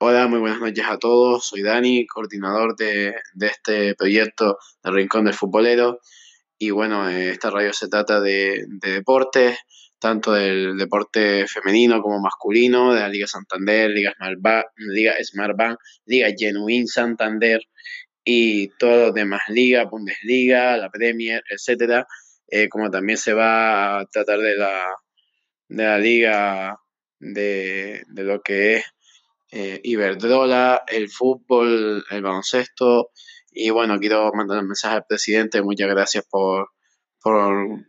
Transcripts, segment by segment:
Hola, muy buenas noches a todos. Soy Dani, coordinador de, de este proyecto del Rincón del Futbolero. Y bueno, eh, esta radio se trata de, de deportes, tanto del deporte femenino como masculino, de la Liga Santander, Liga Smart Bank, Liga, Smart Bank, Liga Genuine Santander y todos los demás ligas, Bundesliga, la Premier, etcétera. Eh, como también se va a tratar de la, de la liga de, de lo que es eh, Iberdrola, el fútbol, el baloncesto. Y bueno, quiero mandar un mensaje al presidente. Muchas gracias por, por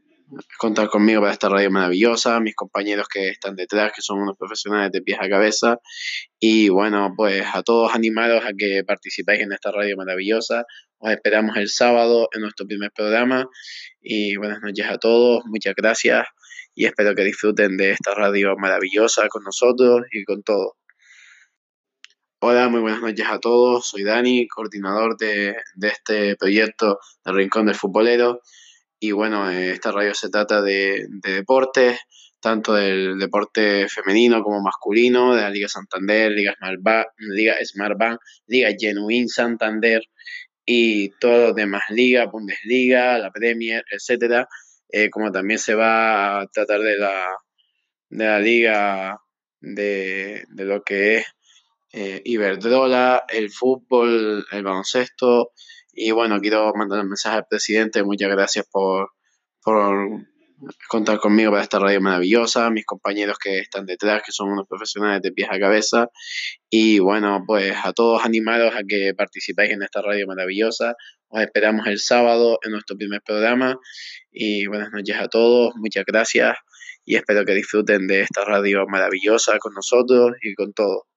contar conmigo para esta radio maravillosa, mis compañeros que están detrás, que son unos profesionales de pies a cabeza. Y bueno, pues a todos animados a que participéis en esta radio maravillosa. Os esperamos el sábado en nuestro primer programa. Y buenas noches a todos, muchas gracias y espero que disfruten de esta radio maravillosa con nosotros y con todos. Hola, muy buenas noches a todos. Soy Dani, coordinador de, de este proyecto del Rincón del Futbolero. Y bueno, eh, esta radio se trata de, de deportes, tanto del deporte femenino como masculino, de la Liga Santander, Liga Smart Bank, Liga, Smart Bank, Liga Genuine Santander y todas las demás ligas, Bundesliga, la Premier, etcétera. Eh, como también se va a tratar de la, de la liga de, de lo que es eh, Iberdrola, el fútbol, el baloncesto. Y bueno, quiero mandar un mensaje al presidente. Muchas gracias por, por contar conmigo para esta radio maravillosa, mis compañeros que están detrás, que son unos profesionales de pies a cabeza. Y bueno, pues a todos animados a que participéis en esta radio maravillosa. Os esperamos el sábado en nuestro primer programa. Y buenas noches a todos, muchas gracias y espero que disfruten de esta radio maravillosa con nosotros y con todos.